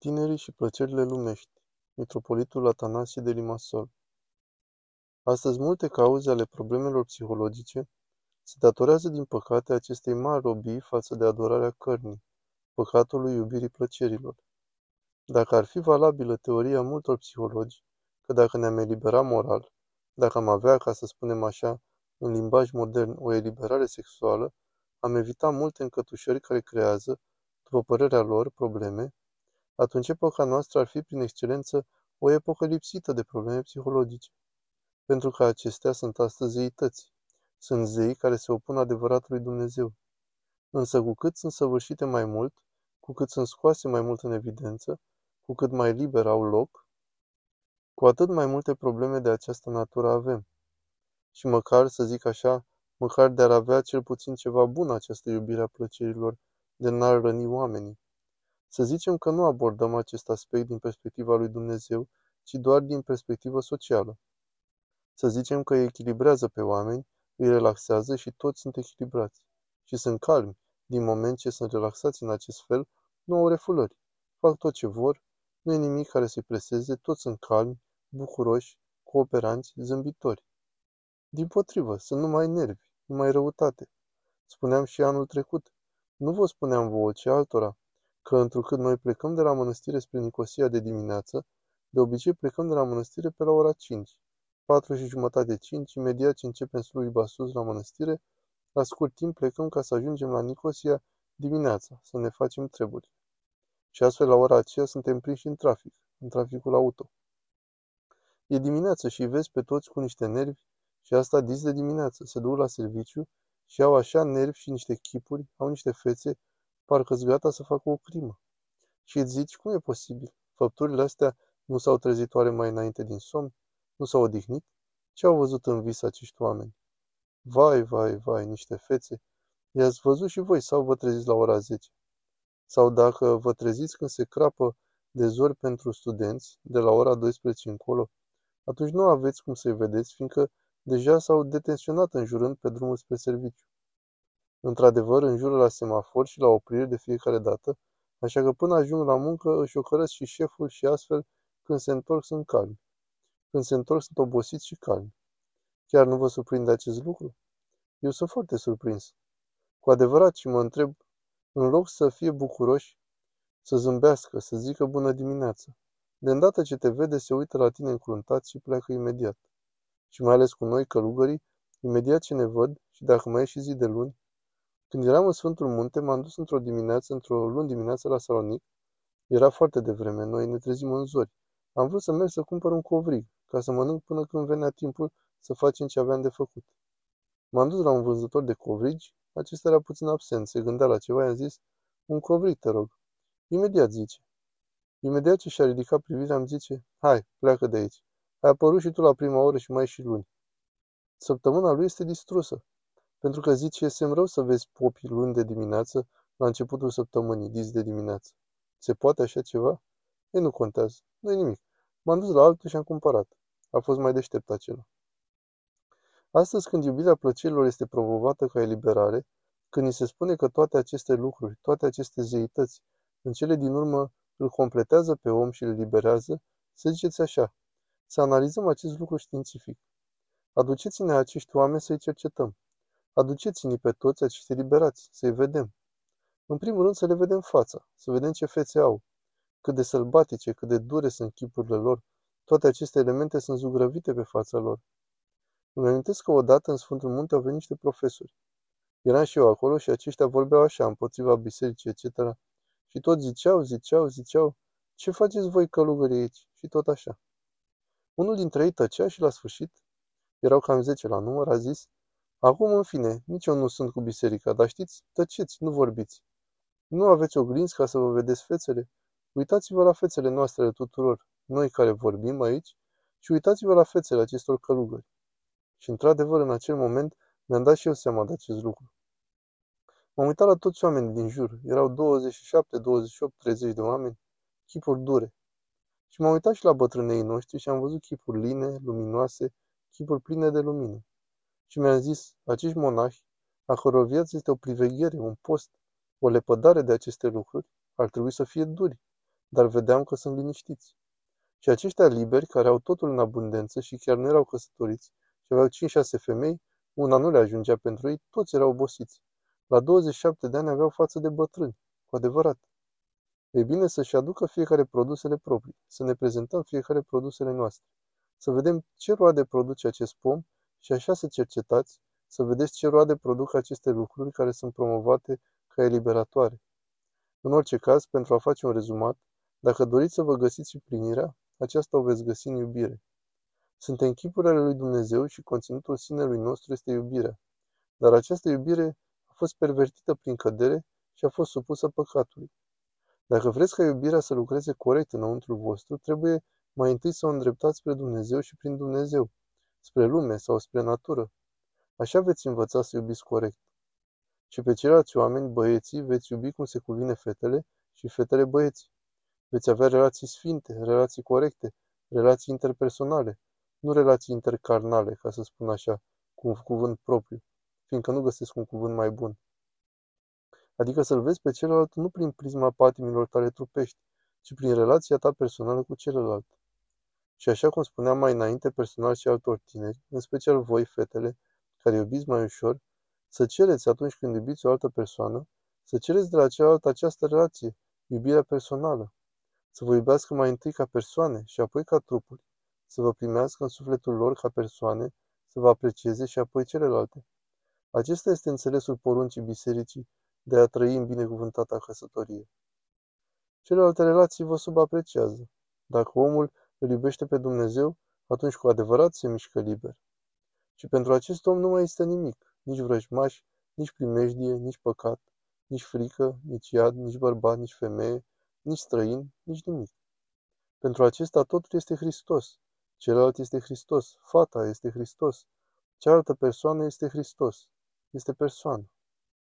Tinerii și plăcerile lumești. Mitropolitul Atanasie de Limassol Astăzi multe cauze ale problemelor psihologice se datorează din păcate acestei mari robii față de adorarea cărnii, păcatului iubirii plăcerilor. Dacă ar fi valabilă teoria multor psihologi, că dacă ne-am eliberat moral, dacă am avea, ca să spunem așa, în limbaj modern, o eliberare sexuală, am evitat multe încătușări care creează, după părerea lor, probleme, atunci epoca noastră ar fi prin excelență o epocă lipsită de probleme psihologice. Pentru că acestea sunt astăzi zeități. Sunt zei care se opun adevăratului Dumnezeu. Însă cu cât sunt săvârșite mai mult, cu cât sunt scoase mai mult în evidență, cu cât mai liber au loc, cu atât mai multe probleme de această natură avem. Și măcar, să zic așa, măcar de-ar avea cel puțin ceva bun această iubire a plăcerilor, de n-ar răni oamenii. Să zicem că nu abordăm acest aspect din perspectiva lui Dumnezeu, ci doar din perspectivă socială. Să zicem că îi echilibrează pe oameni, îi relaxează și toți sunt echilibrați. Și sunt calmi, din moment ce sunt relaxați în acest fel, nu au refulări. Fac tot ce vor, nu e nimic care să-i preseze, toți sunt calmi, bucuroși, cooperanți, zâmbitori. Din potrivă, sunt numai nervi, numai răutate. Spuneam și anul trecut, nu vă spuneam vouă, ci altora, că întrucât noi plecăm de la mănăstire spre Nicosia de dimineață, de obicei plecăm de la mănăstire pe la ora 5, 4 și jumătate 5, imediat ce începem slujba sus la mănăstire, la scurt timp plecăm ca să ajungem la Nicosia dimineața, să ne facem treburi. Și astfel la ora aceea suntem prinși în trafic, în traficul auto. E dimineață și vezi pe toți cu niște nervi și asta dis de dimineață, se duc la serviciu și au așa nervi și niște chipuri, au niște fețe parcă-s gata să facă o crimă. Și îți zici, cum e posibil? Făpturile astea nu s-au trezit oare mai înainte din somn? Nu s-au odihnit? Ce au văzut în vis acești oameni? Vai, vai, vai, niște fețe! I-ați văzut și voi sau vă treziți la ora 10? Sau dacă vă treziți când se crapă de zori pentru studenți, de la ora 12 încolo, atunci nu aveți cum să-i vedeți, fiindcă deja s-au detenționat înjurând pe drumul spre serviciu. Într-adevăr, înjură la semafor și la oprire de fiecare dată, așa că până ajung la muncă își ocărăsc și șeful și astfel, când se întorc, sunt calmi. Când se întorc, sunt obosiți și calmi. Chiar nu vă surprinde acest lucru? Eu sunt foarte surprins. Cu adevărat și mă întreb, în loc să fie bucuroși, să zâmbească, să zică bună dimineață. De îndată ce te vede, se uită la tine încruntat și pleacă imediat. Și mai ales cu noi, călugării, imediat ce ne văd, și dacă mai e și zi de luni, când eram în Sfântul Munte, m-am dus într-o dimineață, într-o luni dimineață la Salonic. Era foarte devreme, noi ne trezim în zori. Am vrut să merg să cumpăr un covrig, ca să mănânc până când venea timpul să facem ce aveam de făcut. M-am dus la un vânzător de covrigi, acesta era puțin absent, se gândea la ceva, i-am zis, un covrig, te rog. Imediat zice. Imediat ce și-a ridicat privirea, îmi zice, hai, pleacă de aici. Ai apărut și tu la prima oră și mai și luni. Săptămâna lui este distrusă. Pentru că zici, e semn rău să vezi popii luni de dimineață la începutul săptămânii, dis de dimineață. Se poate așa ceva? Ei, nu contează. nu e nimic. M-am dus la altul și am cumpărat. A fost mai deștept acela. Astăzi, când iubirea plăcerilor este promovată ca eliberare, când ni se spune că toate aceste lucruri, toate aceste zeități, în cele din urmă îl completează pe om și îl liberează, să ziceți așa, să analizăm acest lucru științific. Aduceți-ne acești oameni să-i cercetăm. Aduceți-ne pe toți acești liberați, să-i vedem. În primul rând să le vedem fața, să vedem ce fețe au, cât de sălbatice, cât de dure sunt chipurile lor. Toate aceste elemente sunt zugrăvite pe fața lor. Îmi amintesc că odată în Sfântul Munte au venit niște profesori. Eram și eu acolo și aceștia vorbeau așa, împotriva bisericii, etc. Și tot ziceau, ziceau, ziceau, ce faceți voi călugări aici? Și tot așa. Unul dintre ei tăcea și la sfârșit, erau cam zece la număr, a zis, Acum, în fine, nici eu nu sunt cu biserica, dar știți, tăceți, nu vorbiți. Nu aveți oglinzi ca să vă vedeți fețele? Uitați-vă la fețele noastre tuturor, noi care vorbim aici, și uitați-vă la fețele acestor călugări. Și într-adevăr, în acel moment, mi-am dat și eu seama de acest lucru. M-am uitat la toți oamenii din jur. Erau 27, 28, 30 de oameni, chipuri dure. Și m-am uitat și la bătrânei noștri și am văzut chipuri line, luminoase, chipuri pline de lumină. Și mi-am zis, acești monahi, a căror viață este o priveghere, un post, o lepădare de aceste lucruri, ar trebui să fie duri. dar vedeam că sunt liniștiți. Și aceștia liberi, care au totul în abundență și chiar nu erau căsătoriți și aveau 5-6 femei, una nu le ajungea pentru ei, toți erau obosiți. La 27 de ani aveau față de bătrâni, cu adevărat. E bine să-și aducă fiecare produsele proprii, să ne prezentăm fiecare produsele noastre, să vedem ce roade produce acest pom și așa să cercetați, să vedeți ce roade produc aceste lucruri care sunt promovate ca eliberatoare. În orice caz, pentru a face un rezumat, dacă doriți să vă găsiți împlinirea, aceasta o veți găsi în iubire. Suntem chipurile lui Dumnezeu și conținutul sinelui nostru este iubirea. Dar această iubire a fost pervertită prin cădere și a fost supusă păcatului. Dacă vreți ca iubirea să lucreze corect înăuntru vostru, trebuie mai întâi să o îndreptați spre Dumnezeu și prin Dumnezeu, spre lume sau spre natură. Așa veți învăța să iubiți corect. Și pe ceilalți oameni, băieții, veți iubi cum se cuvine fetele și fetele băieții. Veți avea relații sfinte, relații corecte, relații interpersonale, nu relații intercarnale, ca să spun așa, cu un cuvânt propriu, fiindcă nu găsesc un cuvânt mai bun. Adică să-l vezi pe celălalt nu prin prisma patimilor tale trupești, ci prin relația ta personală cu celălalt. Și așa cum spuneam mai înainte personal și altor tineri, în special voi, fetele, care iubiți mai ușor, să cereți atunci când iubiți o altă persoană, să cereți de la cealaltă această relație, iubirea personală. Să vă iubească mai întâi ca persoane și apoi ca trupuri, să vă primească în sufletul lor ca persoane, să vă aprecieze și apoi celelalte. Acesta este înțelesul poruncii bisericii de a trăi în binecuvântata căsătorie. Celelalte relații vă subapreciază. Dacă omul îl iubește pe Dumnezeu, atunci cu adevărat se mișcă liber. Și pentru acest om nu mai este nimic, nici vrăjmaș, nici primejdie, nici păcat, nici frică, nici iad, nici bărbat, nici femeie, nici străin, nici nimic. Pentru acesta totul este Hristos. Celălalt este Hristos. Fata este Hristos. Cealaltă persoană este Hristos. Este persoană.